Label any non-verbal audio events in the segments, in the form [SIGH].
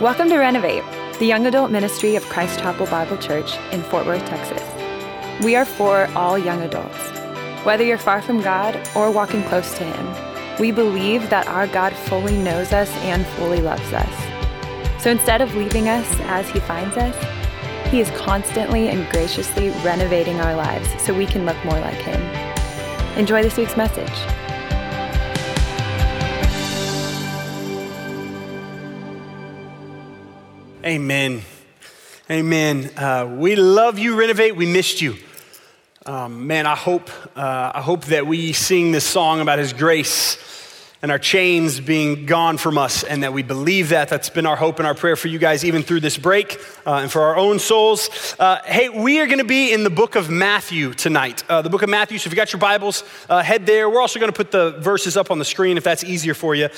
Welcome to Renovate, the young adult ministry of Christ Chapel Bible Church in Fort Worth, Texas. We are for all young adults. Whether you're far from God or walking close to Him, we believe that our God fully knows us and fully loves us. So instead of leaving us as He finds us, He is constantly and graciously renovating our lives so we can look more like Him. Enjoy this week's message. Amen. Amen. Uh, we love you, Renovate. We missed you. Um, man, I hope, uh, I hope that we sing this song about His grace and our chains being gone from us, and that we believe that. That's been our hope and our prayer for you guys, even through this break, uh, and for our own souls. Uh, hey, we are going to be in the book of Matthew tonight. Uh, the book of Matthew. So if you got your Bibles, uh, head there. We're also going to put the verses up on the screen if that's easier for you.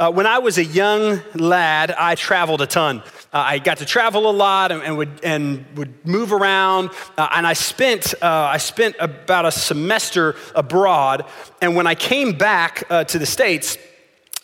Uh, when I was a young lad, I traveled a ton. Uh, I got to travel a lot and, and would, and would move around. Uh, and I spent, uh, I spent about a semester abroad. And when I came back uh, to the States,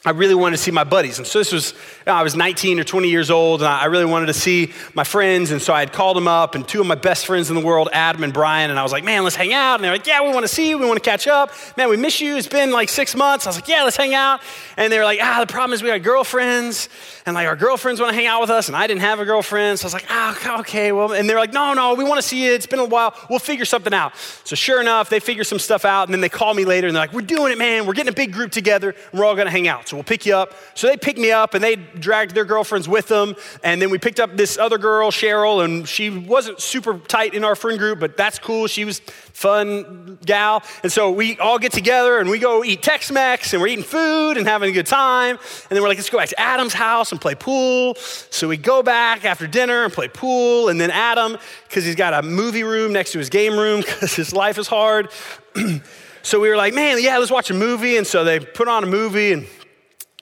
I really wanted to see my buddies. And so this was, you know, I was 19 or 20 years old, and I really wanted to see my friends. And so I had called them up, and two of my best friends in the world, Adam and Brian, and I was like, man, let's hang out. And they're like, yeah, we want to see you. We want to catch up. Man, we miss you. It's been like six months. I was like, yeah, let's hang out. And they were like, ah, the problem is we got girlfriends, and like our girlfriends want to hang out with us, and I didn't have a girlfriend. So I was like, ah, okay, well, and they're like, no, no, we want to see you. It's been a while. We'll figure something out. So sure enough, they figure some stuff out, and then they call me later, and they're like, we're doing it, man. We're getting a big group together, and we're all going to hang out. So we'll pick you up. So they picked me up and they dragged their girlfriends with them. And then we picked up this other girl, Cheryl, and she wasn't super tight in our friend group, but that's cool. She was fun gal. And so we all get together and we go eat Tex-Mex and we're eating food and having a good time. And then we're like, let's go back to Adam's house and play pool. So we go back after dinner and play pool. And then Adam, because he's got a movie room next to his game room [LAUGHS] because his life is hard. [CLEARS THROAT] so we were like, man, yeah, let's watch a movie. And so they put on a movie and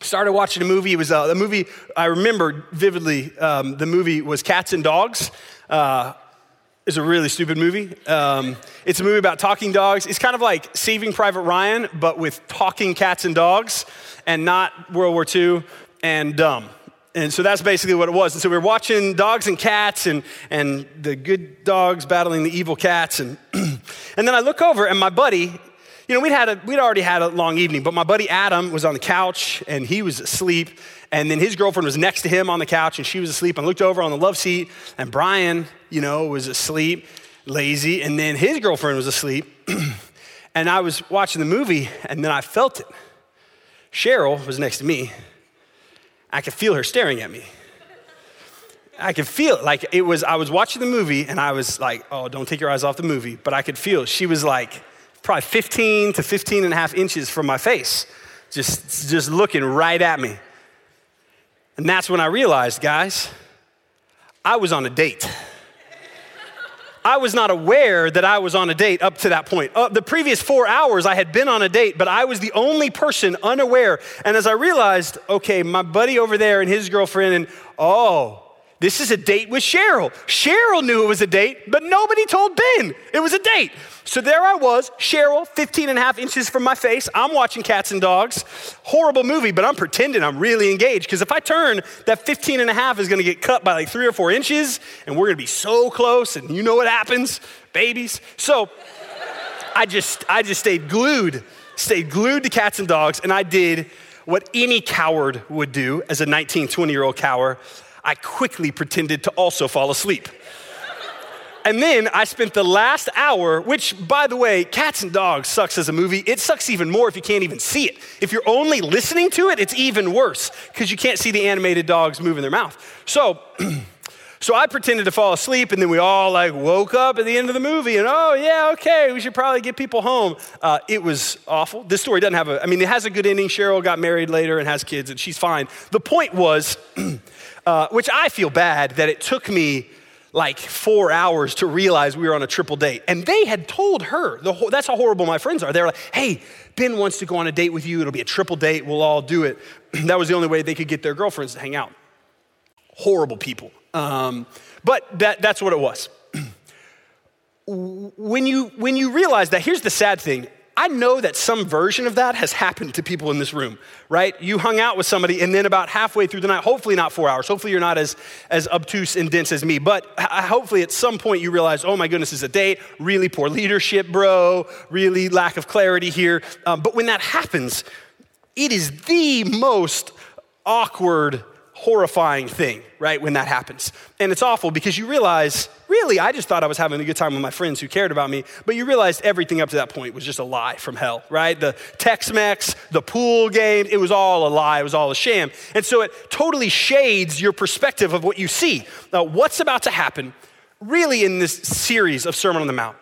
started watching a movie. It was uh, a movie I remember vividly. Um, the movie was Cats and Dogs. Uh, it's a really stupid movie. Um, it's a movie about talking dogs. It's kind of like Saving Private Ryan, but with talking cats and dogs, and not World War II and dumb. And so that's basically what it was. And so we were watching dogs and cats and, and the good dogs battling the evil cats. And, [CLEARS THROAT] and then I look over, and my buddy, you know, we'd, had a, we'd already had a long evening, but my buddy Adam was on the couch and he was asleep. And then his girlfriend was next to him on the couch and she was asleep. And looked over on the love seat and Brian, you know, was asleep, lazy. And then his girlfriend was asleep. [CLEARS THROAT] and I was watching the movie and then I felt it. Cheryl was next to me. I could feel her staring at me. I could feel it. Like it was, I was watching the movie and I was like, oh, don't take your eyes off the movie. But I could feel she was like, probably 15 to 15 and a half inches from my face, just, just looking right at me. And that's when I realized, guys, I was on a date. I was not aware that I was on a date up to that point. Uh, the previous four hours, I had been on a date, but I was the only person unaware. And as I realized, okay, my buddy over there and his girlfriend, and oh, this is a date with Cheryl. Cheryl knew it was a date, but nobody told Ben it was a date. So there I was, Cheryl, 15 and a half inches from my face. I'm watching Cats and Dogs. Horrible movie, but I'm pretending I'm really engaged because if I turn, that 15 and a half is going to get cut by like three or four inches, and we're going to be so close, and you know what happens? Babies. So I just, I just stayed glued, stayed glued to Cats and Dogs, and I did what any coward would do as a 19, 20 year old coward. I quickly pretended to also fall asleep. And then I spent the last hour, which, by the way, Cats and Dogs sucks as a movie. It sucks even more if you can't even see it. If you're only listening to it, it's even worse because you can't see the animated dogs moving their mouth. So, [CLEARS THROAT] so I pretended to fall asleep, and then we all like woke up at the end of the movie, and oh yeah, okay, we should probably get people home. Uh, it was awful. This story doesn't have a. I mean, it has a good ending. Cheryl got married later and has kids, and she's fine. The point was. [CLEARS THROAT] uh, which I feel bad that it took me like four hours to realize we were on a triple date. And they had told her, the, that's how horrible my friends are. They're like, hey, Ben wants to go on a date with you. It'll be a triple date. We'll all do it. [CLEARS THROAT] that was the only way they could get their girlfriends to hang out. Horrible people. Um, but that, that's what it was. [CLEARS THROAT] when, you, when you realize that, here's the sad thing I know that some version of that has happened to people in this room, right? You hung out with somebody, and then about halfway through the night, hopefully not four hours, hopefully you're not as, as obtuse and dense as me, but hopefully at some point you realize, oh my goodness, is a date, really poor leadership, bro, really lack of clarity here. Um, but when that happens, it is the most awkward horrifying thing, right, when that happens. And it's awful because you realize, really, I just thought I was having a good time with my friends who cared about me, but you realized everything up to that point was just a lie from hell, right? The Tex Mex, the pool game, it was all a lie, it was all a sham. And so it totally shades your perspective of what you see. Now, what's about to happen, really, in this series of Sermon on the Mount,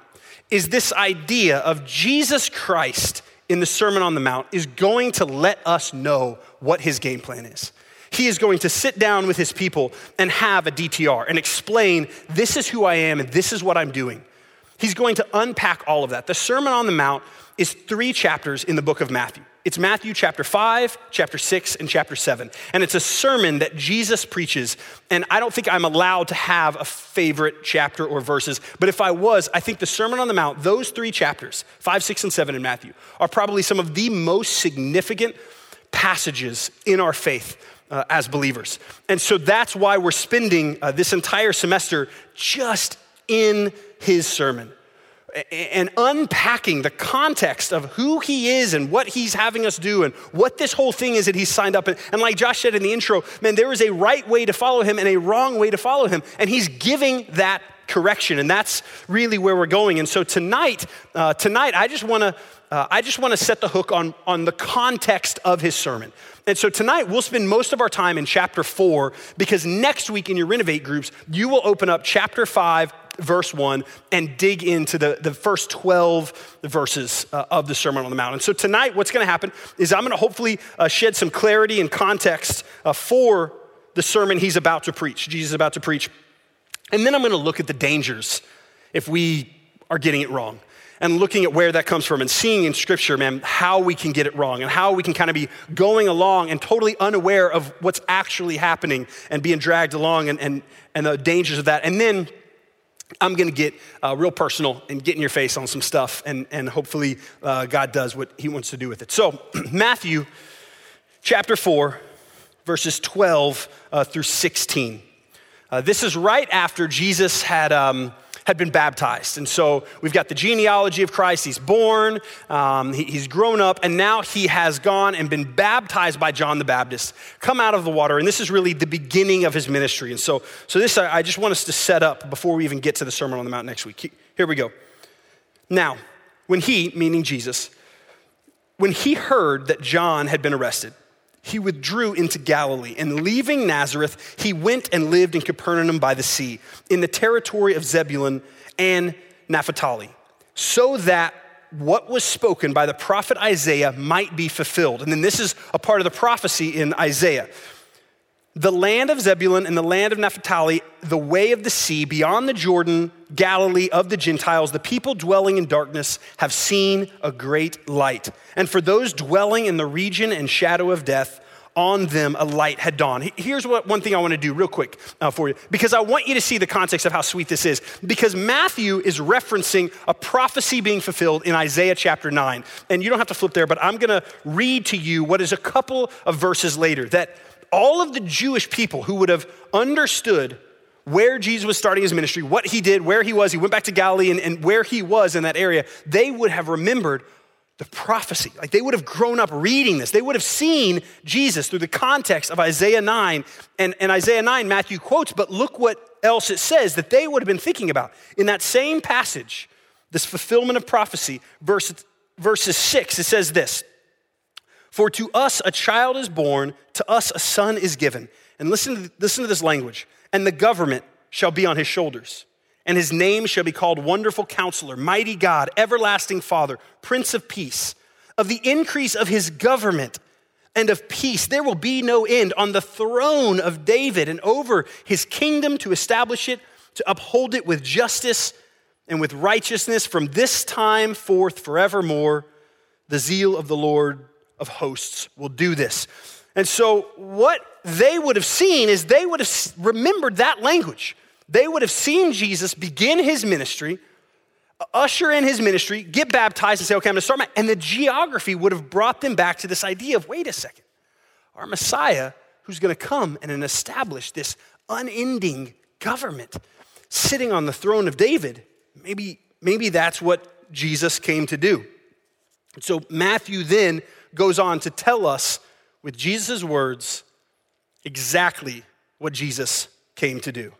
is this idea of Jesus Christ in the Sermon on the Mount is going to let us know what his game plan is. He is going to sit down with his people and have a DTR and explain this is who I am and this is what I'm doing. He's going to unpack all of that. The Sermon on the Mount is three chapters in the book of Matthew. It's Matthew chapter 5, chapter 6, and chapter 7. And it's a sermon that Jesus preaches. And I don't think I'm allowed to have a favorite chapter or verses, but if I was, I think the Sermon on the Mount, those three chapters, 5, 6, and 7 in Matthew, are probably some of the most significant passages in our faith uh, as believers. And so that's why we're spending uh, this entire semester just in his sermon and unpacking the context of who he is and what he's having us do and what this whole thing is that he's signed up in. And like Josh said in the intro, man, there is a right way to follow him and a wrong way to follow him. And he's giving that correction. And that's really where we're going. And so tonight, uh, tonight, I just want to. Uh, I just want to set the hook on, on the context of his sermon. And so tonight we'll spend most of our time in chapter four because next week in your Renovate groups, you will open up chapter five, verse one, and dig into the, the first 12 verses uh, of the Sermon on the Mount. And so tonight, what's going to happen is I'm going to hopefully uh, shed some clarity and context uh, for the sermon he's about to preach, Jesus is about to preach. And then I'm going to look at the dangers if we are getting it wrong and looking at where that comes from and seeing in scripture, man, how we can get it wrong and how we can kind of be going along and totally unaware of what's actually happening and being dragged along and, and, and the dangers of that. And then I'm going to get uh, real personal and get in your face on some stuff, and, and hopefully uh, God does what he wants to do with it. So, [CLEARS THROAT] Matthew chapter 4, verses 12 uh, through 16. Uh, this is right after Jesus had. Um, had been baptized. And so we've got the genealogy of Christ. He's born, um, he, he's grown up, and now he has gone and been baptized by John the Baptist, come out of the water. And this is really the beginning of his ministry. And so, so this I, I just want us to set up before we even get to the Sermon on the Mount next week. Here we go. Now, when he, meaning Jesus, when he heard that John had been arrested, he withdrew into Galilee, and leaving Nazareth, he went and lived in Capernaum by the sea, in the territory of Zebulun and Naphtali, so that what was spoken by the prophet Isaiah might be fulfilled. And then this is a part of the prophecy in Isaiah. The land of Zebulun and the land of Naphtali, the way of the sea, beyond the Jordan, Galilee of the Gentiles, the people dwelling in darkness have seen a great light. And for those dwelling in the region and shadow of death, on them a light had dawned. Here's what one thing I want to do real quick uh, for you, because I want you to see the context of how sweet this is. Because Matthew is referencing a prophecy being fulfilled in Isaiah chapter 9. And you don't have to flip there, but I'm going to read to you what is a couple of verses later that all of the Jewish people who would have understood where Jesus was starting his ministry, what he did, where he was, he went back to Galilee and, and where he was in that area, they would have remembered the prophecy. Like they would have grown up reading this. They would have seen Jesus through the context of Isaiah 9. And, and Isaiah 9, Matthew quotes, but look what else it says that they would have been thinking about. In that same passage, this fulfillment of prophecy, verse, verses 6, it says this For to us a child is born, to us a son is given. And listen to, listen to this language. And the government shall be on his shoulders and his name shall be called Wonderful Counselor, Mighty God, Everlasting Father, Prince of Peace. Of the increase of his government and of peace, there will be no end on the throne of David and over his kingdom to establish it, to uphold it with justice and with righteousness from this time forth forevermore. The zeal of the Lord of hosts will do this. And so, what they would have seen is they would have remembered that language they would have seen Jesus begin his ministry usher in his ministry, get baptized, and say, okay, I'm gonna start my. And the geography would have brought them back to this idea of wait a second, our Messiah who's gonna come and establish this unending government sitting on the throne of David. Maybe, maybe that's what Jesus came to do. So Matthew then goes on to tell us with Jesus' words exactly what Jesus came to do.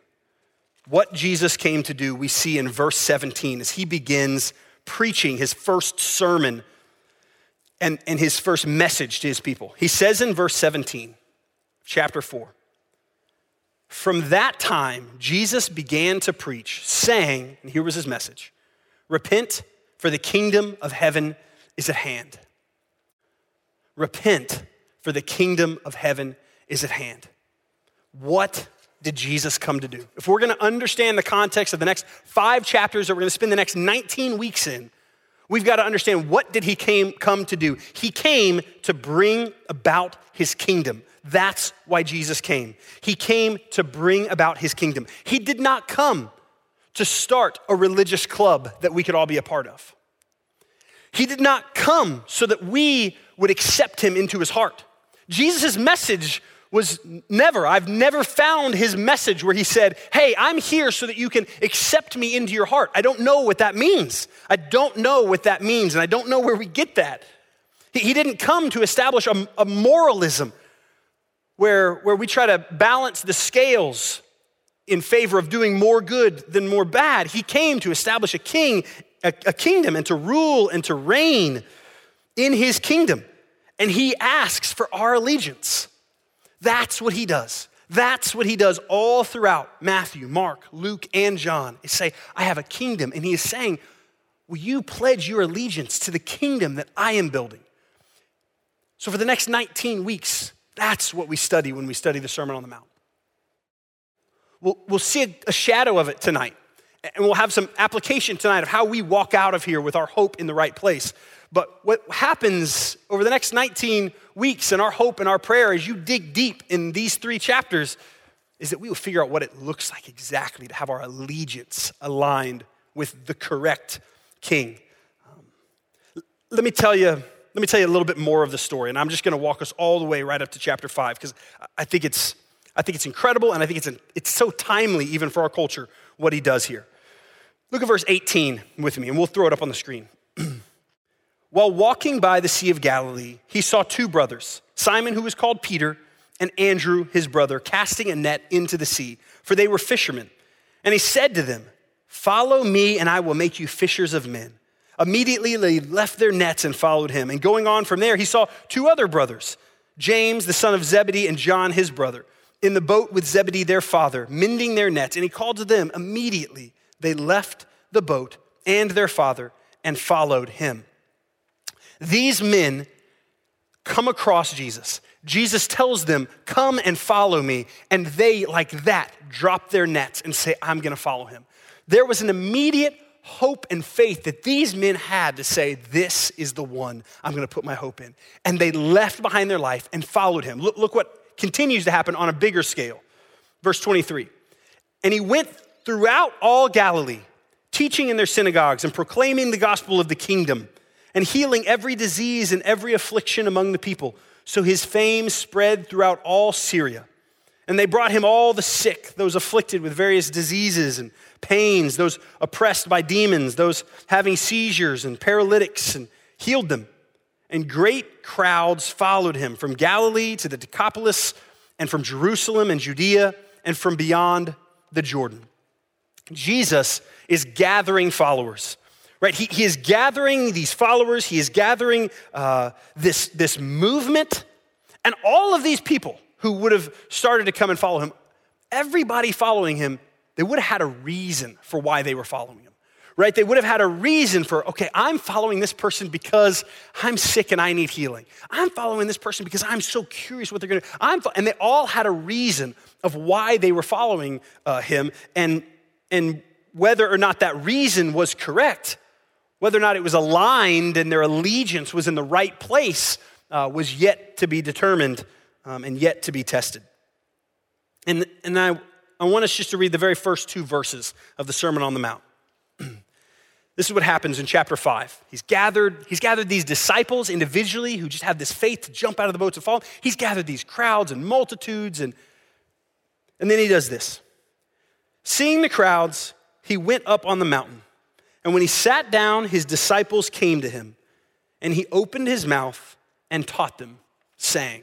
What Jesus came to do, we see in verse 17 as he begins preaching his first sermon and, and his first message to his people. He says in verse 17, chapter 4, from that time, Jesus began to preach, saying, and here was his message Repent, for the kingdom of heaven is at hand. Repent, for the kingdom of heaven is at hand. What did Jesus come to do? If we're going to understand the context of the next five chapters that we're going to spend the next 19 weeks in, we've got to understand what did he came, come to do? He came to bring about his kingdom. That's why Jesus came. He came to bring about his kingdom. He did not come to start a religious club that we could all be a part of. He did not come so that we would accept him into his heart. Jesus' message was never, I've never found his message where he said, Hey, I'm here so that you can accept me into your heart. I don't know what that means. I don't know what that means, and I don't know where we get that. He, he didn't come to establish a, a moralism where, where we try to balance the scales in favor of doing more good than more bad. He came to establish a king, a, a kingdom, and to rule and to reign in his kingdom. And he asks for our allegiance. That's what he does. That's what he does all throughout Matthew, Mark, Luke, and John. Is say, I have a kingdom. And he is saying, Will you pledge your allegiance to the kingdom that I am building? So, for the next 19 weeks, that's what we study when we study the Sermon on the Mount. We'll, we'll see a, a shadow of it tonight. And we'll have some application tonight of how we walk out of here with our hope in the right place. But what happens over the next 19 weeks and our hope and our prayer as you dig deep in these three chapters is that we will figure out what it looks like exactly to have our allegiance aligned with the correct king. Um, let me tell you, let me tell you a little bit more of the story, and I'm just going to walk us all the way right up to chapter five because I think it's, I think it's incredible, and I think it's, an, it's so timely even for our culture what he does here. Look at verse 18 with me, and we'll throw it up on the screen. [CLEARS THROAT] While walking by the Sea of Galilee, he saw two brothers, Simon, who was called Peter, and Andrew, his brother, casting a net into the sea, for they were fishermen. And he said to them, Follow me, and I will make you fishers of men. Immediately they left their nets and followed him. And going on from there, he saw two other brothers, James, the son of Zebedee, and John, his brother, in the boat with Zebedee, their father, mending their nets. And he called to them. Immediately they left the boat and their father and followed him. These men come across Jesus. Jesus tells them, Come and follow me. And they, like that, drop their nets and say, I'm gonna follow him. There was an immediate hope and faith that these men had to say, This is the one I'm gonna put my hope in. And they left behind their life and followed him. Look, look what continues to happen on a bigger scale. Verse 23 And he went throughout all Galilee, teaching in their synagogues and proclaiming the gospel of the kingdom and healing every disease and every affliction among the people. So his fame spread throughout all Syria. And they brought him all the sick, those afflicted with various diseases and pains, those oppressed by demons, those having seizures and paralytics, and healed them. And great crowds followed him from Galilee to the Decapolis, and from Jerusalem and Judea, and from beyond the Jordan. Jesus is gathering followers right? He, he is gathering these followers, he is gathering uh, this, this movement, and all of these people who would have started to come and follow him, everybody following him, they would have had a reason for why they were following him, right? They would have had a reason for, okay, I'm following this person because I'm sick and I need healing. I'm following this person because I'm so curious what they're gonna I'm, and they all had a reason of why they were following uh, him, and, and whether or not that reason was correct whether or not it was aligned and their allegiance was in the right place uh, was yet to be determined um, and yet to be tested. And, and I, I want us just to read the very first two verses of the Sermon on the Mount. This is what happens in chapter 5. He's gathered, he's gathered these disciples individually who just have this faith to jump out of the boats and follow. He's gathered these crowds and multitudes, and, and then he does this. Seeing the crowds, he went up on the mountain. And when he sat down, his disciples came to him, and he opened his mouth and taught them, saying,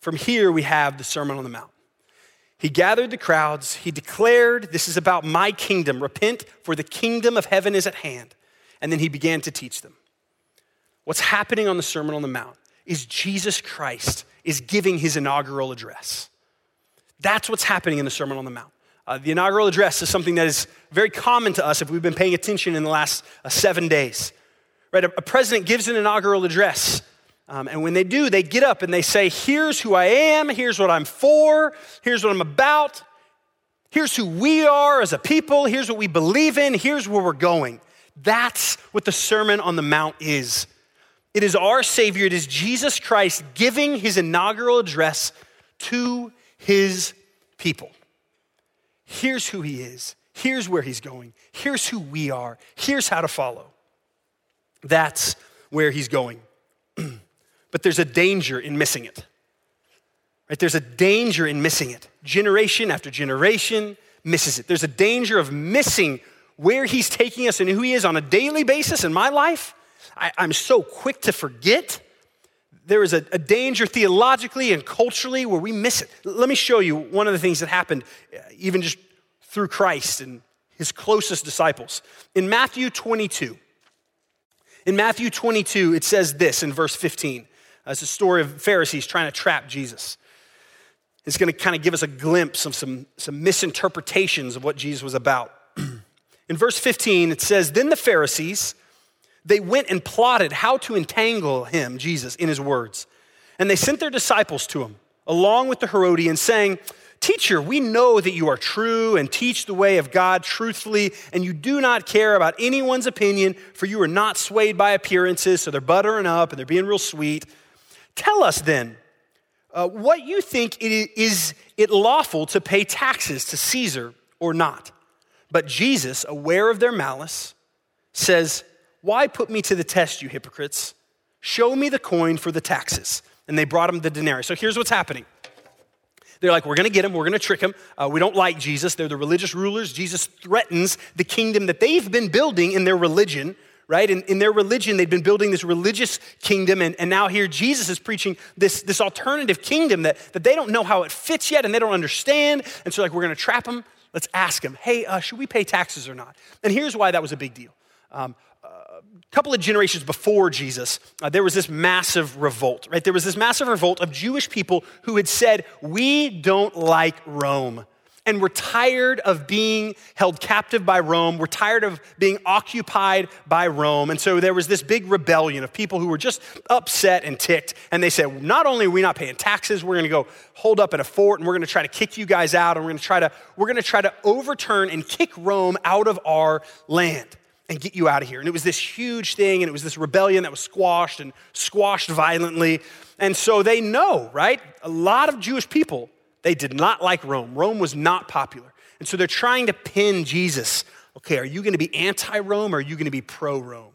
From here we have the Sermon on the Mount. He gathered the crowds. He declared, This is about my kingdom. Repent, for the kingdom of heaven is at hand. And then he began to teach them. What's happening on the Sermon on the Mount is Jesus Christ is giving his inaugural address. That's what's happening in the Sermon on the Mount. Uh, the inaugural address is something that is very common to us if we've been paying attention in the last uh, seven days. Right? A, a president gives an inaugural address um, and when they do, they get up and they say, Here's who I am, here's what I'm for, here's what I'm about, here's who we are as a people, here's what we believe in, here's where we're going. That's what the Sermon on the Mount is. It is our Savior, it is Jesus Christ giving his inaugural address to his people. Here's who he is, here's where he's going, here's who we are, here's how to follow. That's where he's going. [CLEARS THROAT] but there's a danger in missing it. Right? There's a danger in missing it. Generation after generation misses it. There's a danger of missing where he's taking us and who he is on a daily basis in my life. I, am so quick to forget. There is a, a danger theologically and culturally where we miss it. Let me show you one of the things that happened, uh, even just through Christ and his closest disciples. In Matthew 22, in Matthew 22, it says this in verse 15. It's a story of Pharisees trying to trap Jesus. It's going to kind of give us a glimpse of some, some misinterpretations of what Jesus was about. [CLEARS THROAT] In verse 15, it says, Then the Pharisees, they went and plotted how to entangle him, Jesus, in his words. And they sent their disciples to him, along with the Herodians, saying, Teacher, we know that you are true and teach the way of God truthfully, and you do not care about anyone's opinion, for you are not swayed by appearances, so they're buttering up and they're being real sweet. Tell us then uh, what you think it is it lawful to pay taxes to Caesar or not. But Jesus, aware of their malice, says, Why put me to the test, you hypocrites? Show me the coin for the taxes. And they brought him the denarius. So here's what's happening. They're like, we're gonna get him, we're gonna trick him. Uh, we don't like Jesus. They're the religious rulers. Jesus threatens the kingdom that they've been building in their religion right? In, in their religion, they'd been building this religious kingdom, and, and now here Jesus is preaching this, this alternative kingdom that, that they don't know how it fits yet and they don't understand. And so, like, we're gonna trap them. Let's ask them, hey, uh, should we pay taxes or not? And here's why that was a big deal. Um, a couple of generations before Jesus, uh, there was this massive revolt, right? There was this massive revolt of Jewish people who had said, We don't like Rome and we're tired of being held captive by Rome. We're tired of being occupied by Rome. And so there was this big rebellion of people who were just upset and ticked. And they said, not only are we not paying taxes, we're going to go hold up at a fort and we're going to try to kick you guys out and we're going to try to we're going to try to overturn and kick Rome out of our land and get you out of here. And it was this huge thing and it was this rebellion that was squashed and squashed violently. And so they know, right? A lot of Jewish people they did not like Rome. Rome was not popular. And so they're trying to pin Jesus. Okay, are you going to be anti Rome or are you going to be pro Rome?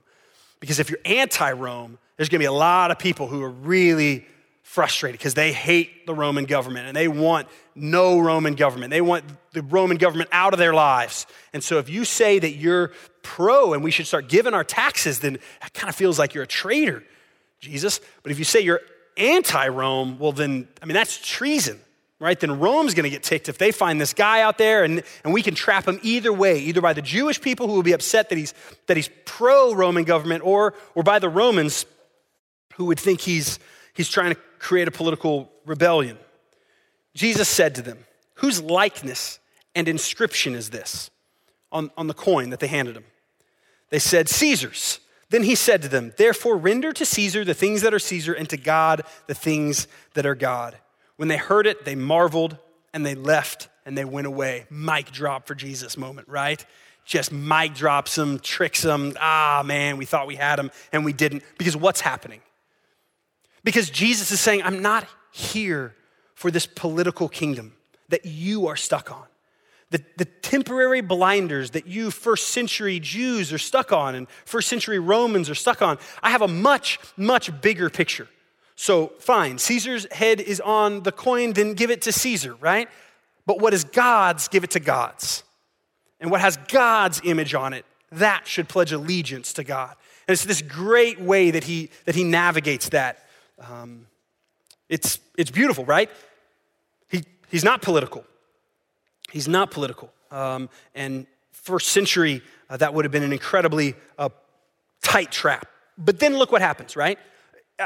Because if you're anti Rome, there's going to be a lot of people who are really frustrated because they hate the Roman government and they want no Roman government. They want the Roman government out of their lives. And so if you say that you're pro and we should start giving our taxes, then that kind of feels like you're a traitor, Jesus. But if you say you're anti Rome, well, then, I mean, that's treason right, then Rome's going to get ticked if they find this guy out there and, and we can trap him either way, either by the Jewish people who will be upset that he's, that he's pro Roman government or, or by the Romans who would think he's, he's trying to create a political rebellion. Jesus said to them, Whose likeness and inscription is this on, on the coin that they handed him? They said, Caesar's. Then he said to them, Therefore render to Caesar the things that are Caesar, and to God the things that are God. When they heard it, they marveled and they left and they went away. Mic drop for Jesus moment, right? Just mic drops them, tricks them. Ah, man, we thought we had him and we didn't. Because what's happening? Because Jesus is saying, I'm not here for this political kingdom that you are stuck on. the, the temporary blinders that you first century Jews are stuck on and first century Romans are stuck on. I have a much, much bigger picture. So, fine, Caesar's head is on the coin, then give it to Caesar, right? But what is God's, give it to God's. And what has God's image on it, that should pledge allegiance to God. And it's this great way that he, that he navigates that. Um, it's, it's beautiful, right? He, he's not political. He's not political. Um, and first century, uh, that would have been an incredibly uh, tight trap. But then look what happens, right?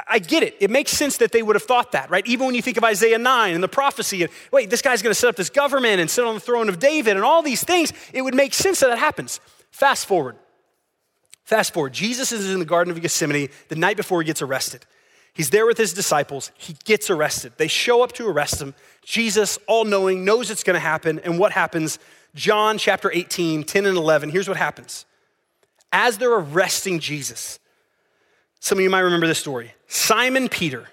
I get it. It makes sense that they would have thought that, right? Even when you think of Isaiah 9 and the prophecy, and wait, this guy's going to set up this government and sit on the throne of David and all these things, it would make sense that that happens. Fast forward. Fast forward. Jesus is in the Garden of Gethsemane the night before he gets arrested. He's there with his disciples. He gets arrested. They show up to arrest him. Jesus, all knowing, knows it's going to happen. And what happens? John chapter 18, 10 and 11. Here's what happens. As they're arresting Jesus, some of you might remember this story. Simon Peter,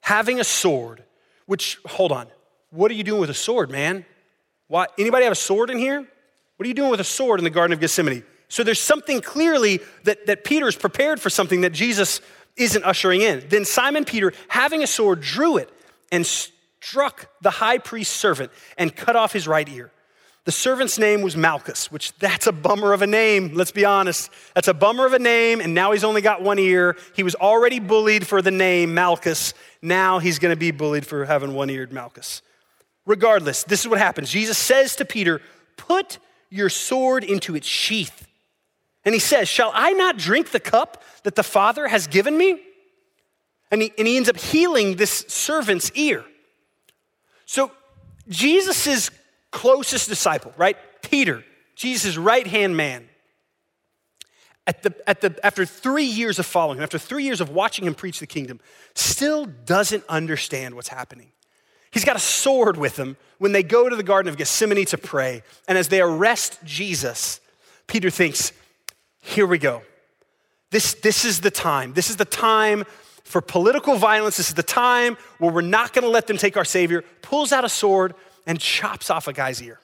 having a sword, which, hold on, what are you doing with a sword, man? Why, anybody have a sword in here? What are you doing with a sword in the Garden of Gethsemane? So there's something clearly that, that Peter's prepared for something that Jesus isn't ushering in. Then Simon Peter, having a sword, drew it and struck the high priest's servant and cut off his right ear. The servant's name was Malchus, which that's a bummer of a name, let's be honest. That's a bummer of a name, and now he's only got one ear. He was already bullied for the name Malchus. Now he's going to be bullied for having one eared Malchus. Regardless, this is what happens. Jesus says to Peter, Put your sword into its sheath. And he says, Shall I not drink the cup that the Father has given me? And he, and he ends up healing this servant's ear. So Jesus' closest disciple, right? Peter, Jesus' right hand man. At the, at the, after three years of following him, after three years of watching him preach the kingdom, still doesn't understand what's happening. He's got a sword with him when they go to the Garden of Gethsemane to pray. And as they arrest Jesus, Peter thinks, here we go. This, this is the time. This is the time for political violence. This is the time where we're not going to let them take our Savior. Pulls out a sword, and chops off a guy's ear.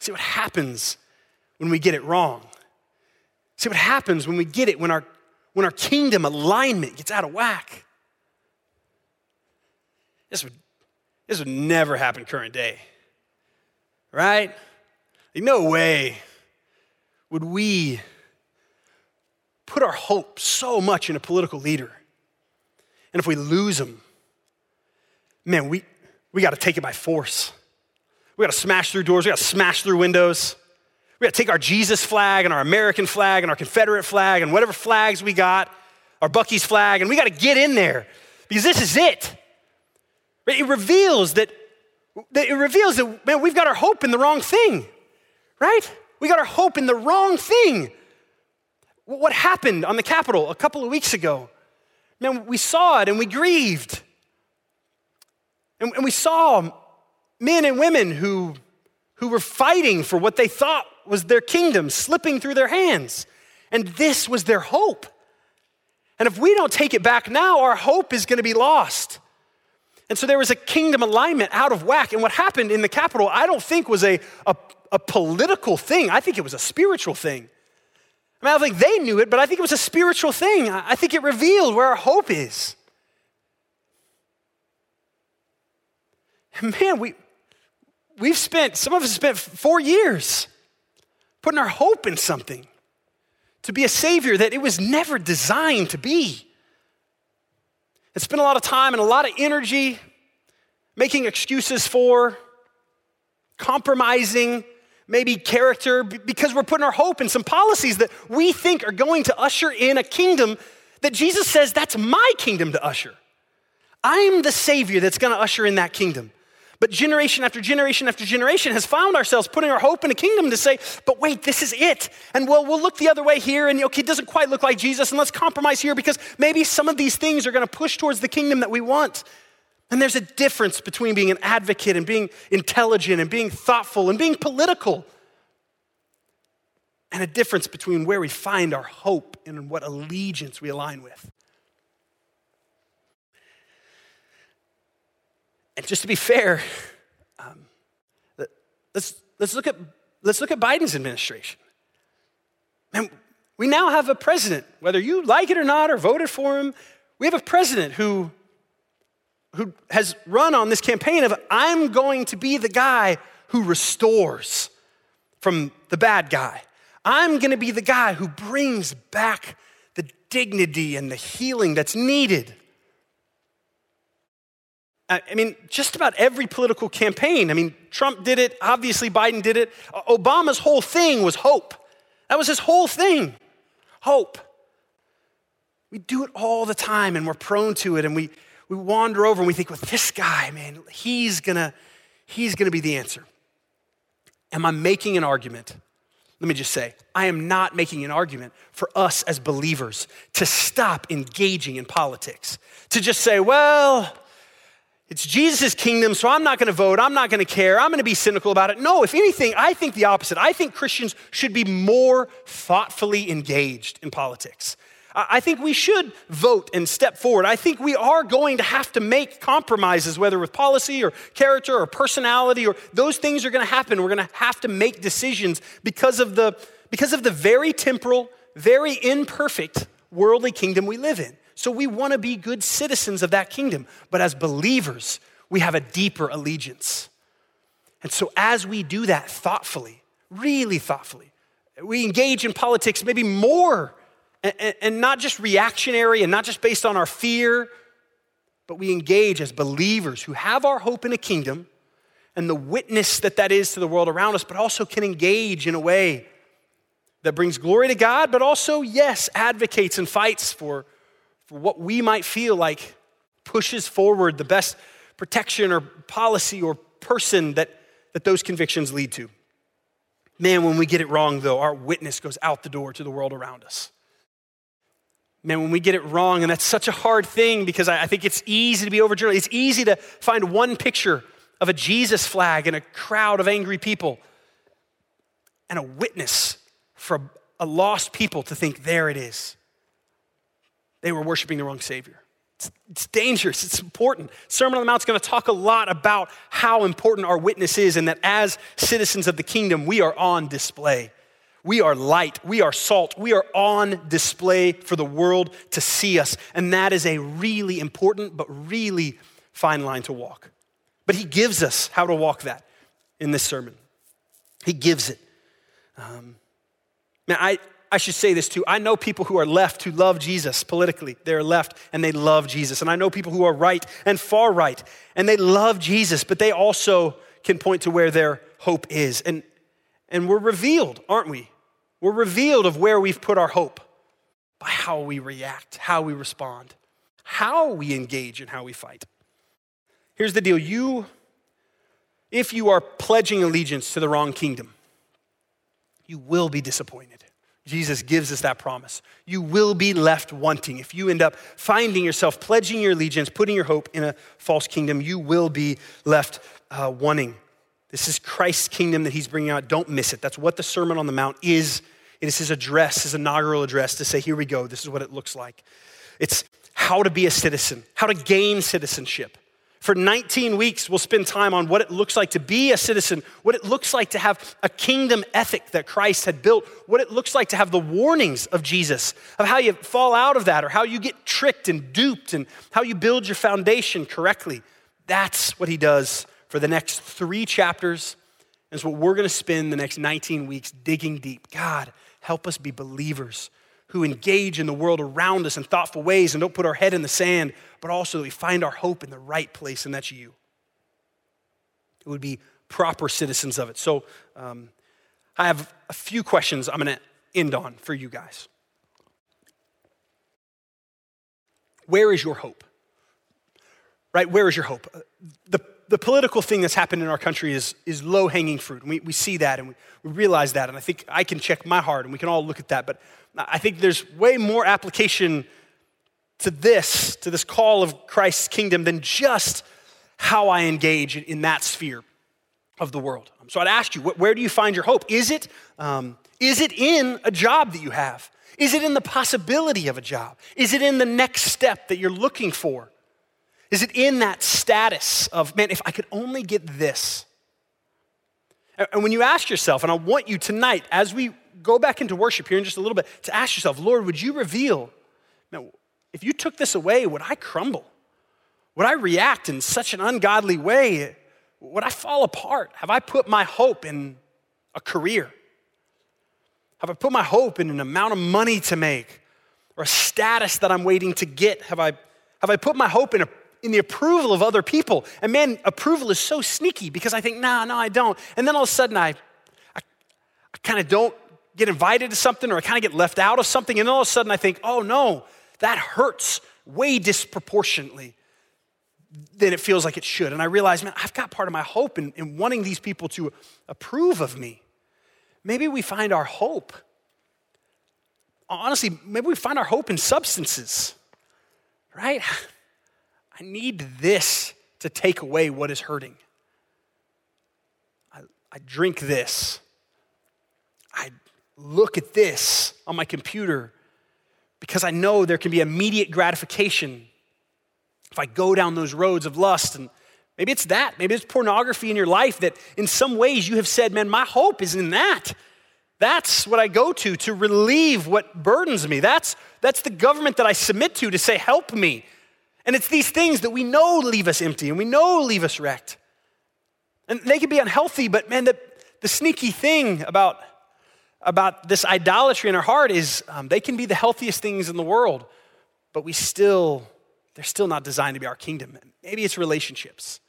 See what happens when we get it wrong. See what happens when we get it, when our, when our kingdom alignment gets out of whack. This would, this would never happen current day, right? Like, no way would we put our hope so much in a political leader. And if we lose them, man, we, we got to take it by force. We got to smash through doors. We got to smash through windows. We got to take our Jesus flag and our American flag and our Confederate flag and whatever flags we got, our Buc-ee's flag, and we got to get in there because this is it. It reveals that, that it reveals that man, we've got our hope in the wrong thing, right? We got our hope in the wrong thing. What happened on the Capitol a couple of weeks ago? Man, we saw it and we grieved. And, and we saw men and women who, who were fighting for what they thought was their kingdom slipping through their hands. And this was their hope. And if we don't take it back now, our hope is going to be lost. And so there was a kingdom alignment out of whack. And what happened in the Capitol, I don't think was a, a, a, political thing. I think it was a spiritual thing. I mean, I think they knew it, but I think it was a spiritual thing. I think it revealed where our hope is. Man, we, we've spent, some of us spent four years putting our hope in something to be a savior that it was never designed to be. And spent a lot of time and a lot of energy making excuses for, compromising, maybe character, because we're putting our hope in some policies that we think are going to usher in a kingdom that Jesus says that's my kingdom to usher. I'm the Savior that's gonna usher in that kingdom. But generation after generation after generation has found ourselves putting our hope in a kingdom to say, but wait, this is it. And well, we'll look the other way here, and okay, it doesn't quite look like Jesus, and let's compromise here because maybe some of these things are going to push towards the kingdom that we want. And there's a difference between being an advocate and being intelligent and being thoughtful and being political. And a difference between where we find our hope and what allegiance we align with. And just to be fair, um, let's, let's, look, at, let's look at Biden's administration. We now have a president, whether you like it or not or voted for him, we have a president who, who has run on this campaign of I'm going to be the guy who restores from the bad guy. I'm going to be the guy who brings back the dignity and the healing that's needed. Uh, I mean, just about every political campaign. I mean, Trump did it, obviously, Biden did it. Obama's whole thing was hope. That was his whole thing hope. We do it all the time and we're prone to it and we, we wander over and we think, well, this guy, man, he's gonna, he's gonna be the answer. Am I making an argument? Let me just say, I am not making an argument for us as believers to stop engaging in politics, to just say, well, it's Jesus' kingdom, so I'm not going to vote. I'm not going to care. I'm going to be cynical about it. No, if anything, I think the opposite. I think Christians should be more thoughtfully engaged in politics. I think we should vote and step forward. I think we are going to have to make compromises, whether with policy or character or personality, or those things are going to happen. We're going to have to make decisions because of the, because of the very temporal, very imperfect worldly kingdom we live in. So we want to be good citizens of that kingdom. But as believers, we have a deeper allegiance. And so as we do that thoughtfully, really thoughtfully, we engage in politics maybe more and, not just reactionary and not just based on our fear, but we engage as believers who have our hope in a kingdom and the witness that that is to the world around us, but also can engage in a way that brings glory to God, but also, yes, advocates and fights for what we might feel like pushes forward the best protection or policy or person that, that those convictions lead to. Man, when we get it wrong, though, our witness goes out the door to the world around us. Man, when we get it wrong, and that's such a hard thing because I, I think it's easy to be overjoyed. It's easy to find one picture of a Jesus flag and a crowd of angry people and a witness for a, a lost people to think, there it is they were worshiping the wrong Savior. It's, it's dangerous, it's important. Sermon on the Mount is going to talk a lot about how important our witness is, and that as citizens of the kingdom, we are on display. We are light, we are salt, we are on display for the world to see us. And that is a really important but really fine line to walk. But he gives us how to walk that in this sermon. He gives it. Um, I, I should say this too. I know people who are left who love Jesus politically. They're left and they love Jesus. And I know people who are right and far right and they love Jesus, but they also can point to where their hope is. And, and we're revealed, aren't we? We're revealed of where we've put our hope by how we react, how we respond, how we engage, and how we fight. Here's the deal you, if you are pledging allegiance to the wrong kingdom, you will be disappointed. Jesus gives us that promise. You will be left wanting. If you end up finding yourself pledging your allegiance, putting your hope in a false kingdom, you will be left uh, wanting. This is Christ's kingdom that he's bringing out. Don't miss it. That's what the Sermon on the Mount is. It is his address, his inaugural address to say, here we go. This is what it looks like. It's how to be a citizen, how to gain citizenship. For 19 weeks, we'll spend time on what it looks like to be a citizen, what it looks like to have a kingdom ethic that Christ had built, what it looks like to have the warnings of Jesus, of how you fall out of that, or how you get tricked and duped, and how you build your foundation correctly. That's what he does for the next three chapters. It's what we're going to spend the next 19 weeks digging deep. God, help us be believers who engage in the world around us in thoughtful ways and don't put our head in the sand, but also that we find our hope in the right place, and that's you. It would be proper citizens of it. So um, I have a few questions I'm going to end on for you guys. Where is your hope? Right? Where is your hope? Uh, the, the political thing that's happened in our country is, is low hanging fruit. And we, we see that and we, we realize that. And I think I can check my heart and we can all look at that. But I think there's way more application to this, to this call of Christ's kingdom, than just how I engage in that sphere of the world. So I'd ask you, where do you find your hope? Is it, um, is it in a job that you have? Is it in the possibility of a job? Is it in the next step that you're looking for? Is it in that status of, man, if I could only get this? And when you ask yourself, and I want you tonight, as we go back into worship here in just a little bit, to ask yourself, Lord, would you reveal, man, if you took this away, would I crumble? Would I react in such an ungodly way? Would I fall apart? Have I put my hope in a career? Have I put my hope in an amount of money to make or a status that I'm waiting to get? Have I, have I put my hope in a in the approval of other people. And man, approval is so sneaky because I think, nah, no, I don't. And then all of a sudden I, I, I kind of don't get invited to something or I kind of get left out of something. And all of a sudden I think, oh no, that hurts way disproportionately than it feels like it should. And I realize, man, I've got part of my hope in, in wanting these people to approve of me. Maybe we find our hope, honestly, maybe we find our hope in substances, right? I need this to take away what is hurting. I, I drink this. I look at this on my computer because I know there can be immediate gratification if I go down those roads of lust. And maybe it's that. Maybe it's pornography in your life that in some ways you have said, man, my hope is in that. That's what I go to to relieve what burdens me. That's, that's the government that I submit to to say, help me. And it's these things that we know leave us empty and we know leave us wrecked. And they can be unhealthy, but man, the, the sneaky thing about, about this idolatry in our heart is um, they can be the healthiest things in the world, but we still, they're still not designed to be our kingdom. Maybe it's relationships,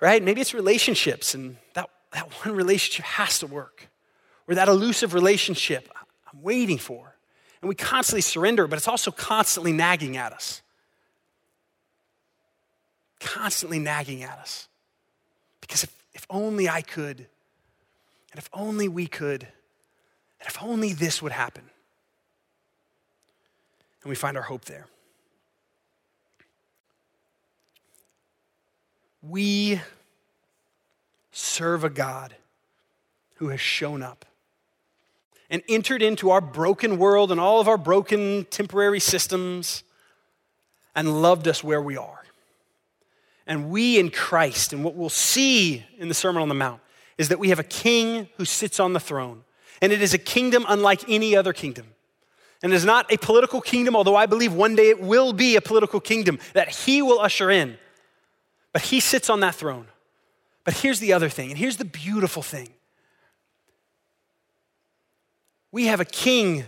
right? Maybe it's relationships, and that, that one relationship has to work, or that elusive relationship I'm waiting for. And we constantly surrender, but it's also constantly nagging at us constantly nagging at us. Because if, if only I could, and if only we could, and if only this would happen. And we find our hope there. We serve a God who has shown up and entered into our broken world and all of our broken temporary systems and loved us where we are. And we in Christ, and what we'll see in the Sermon on the Mount, is that we have a king who sits on the throne. And it is a kingdom unlike any other kingdom. And it is not a political kingdom, although I believe one day it will be a political kingdom that he will usher in. But he sits on that throne. But here's the other thing, and here's the beautiful thing we have a king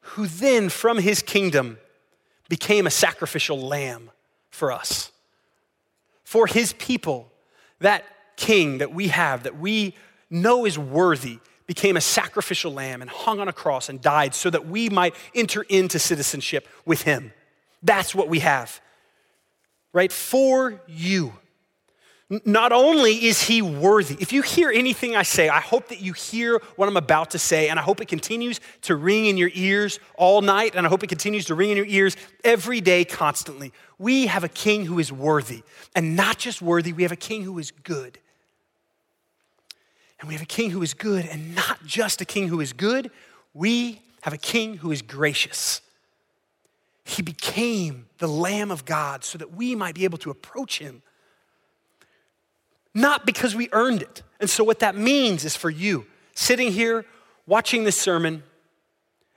who then, from his kingdom, became a sacrificial lamb for us for his people, that king that we have, that we know is worthy, became a sacrificial lamb and hung on a cross and died so that we might enter into citizenship with him. That's what we have, right? For you. Not only is he worthy, if you hear anything I say, I hope that you hear what I'm about to say, and I hope it continues to ring in your ears all night, and I hope it continues to ring in your ears every day, constantly. We have a king who is worthy, and not just worthy, we have a king who is good. And we have a king who is good, and not just a king who is good, we have a king who is gracious. He became the Lamb of God so that we might be able to approach him not because we earned it. And so, what that means is for you sitting here watching this sermon,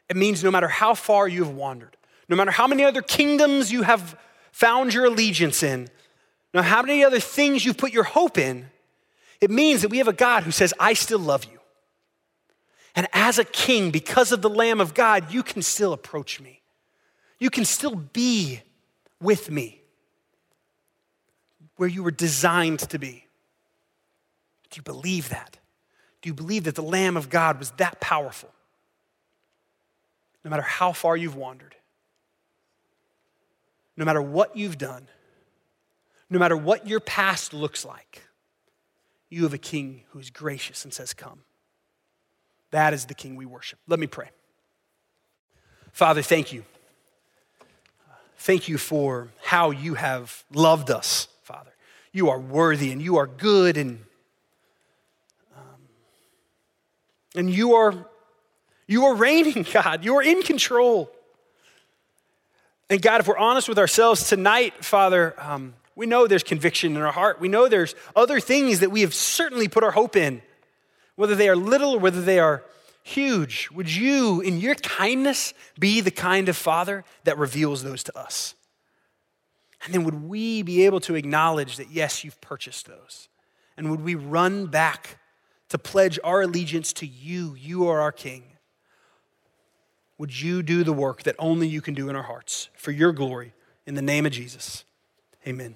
it means no matter how far you have wandered, no matter how many other kingdoms you have found your allegiance in, no matter how many other things you've put your hope in, it means that we have a God who says, I still love you. And as a king, because of the Lamb of God, you can still approach me. You can still be with me where you were designed to be. Do you believe that? Do you believe that the Lamb of God was that powerful? No matter how far you've wandered, no matter what you've done, no matter what your past looks like, you have a king who is gracious and says, Come. That is the king we worship. Let me pray. Father, thank you. Thank you for how you have loved us, Father. You are worthy and you are good and And you are, you are reigning, [LAUGHS] God. You are in control. And God, if we're honest with ourselves tonight, Father, um, We know there's conviction in our heart. We know there's other things that we have certainly put our hope in, whether they are little or whether they are huge. Would you, in your kindness, be the kind of father that reveals those to us? And then would we be able to acknowledge that, yes, you've purchased those? And would we run back to pledge our allegiance to you? You are our King. Would you do the work that only you can do in our hearts for your glory? In the name of Jesus, amen.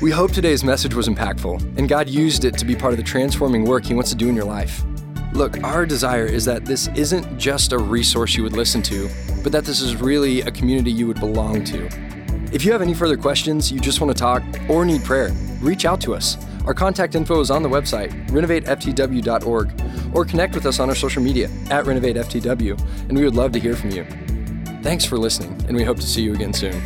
We hope today's message was impactful and God used it to be part of the transforming work He wants to do in your life. Look, our desire is that this isn't just a resource you would listen to, but that this is really a community you would belong to. If you have any further questions, you just want to talk, or need prayer, reach out to us. Our contact info is on the website, renovateftw.org, or connect with us on our social media at renovateftw, and we would love to hear from you. Thanks for listening, and we hope to see you again soon.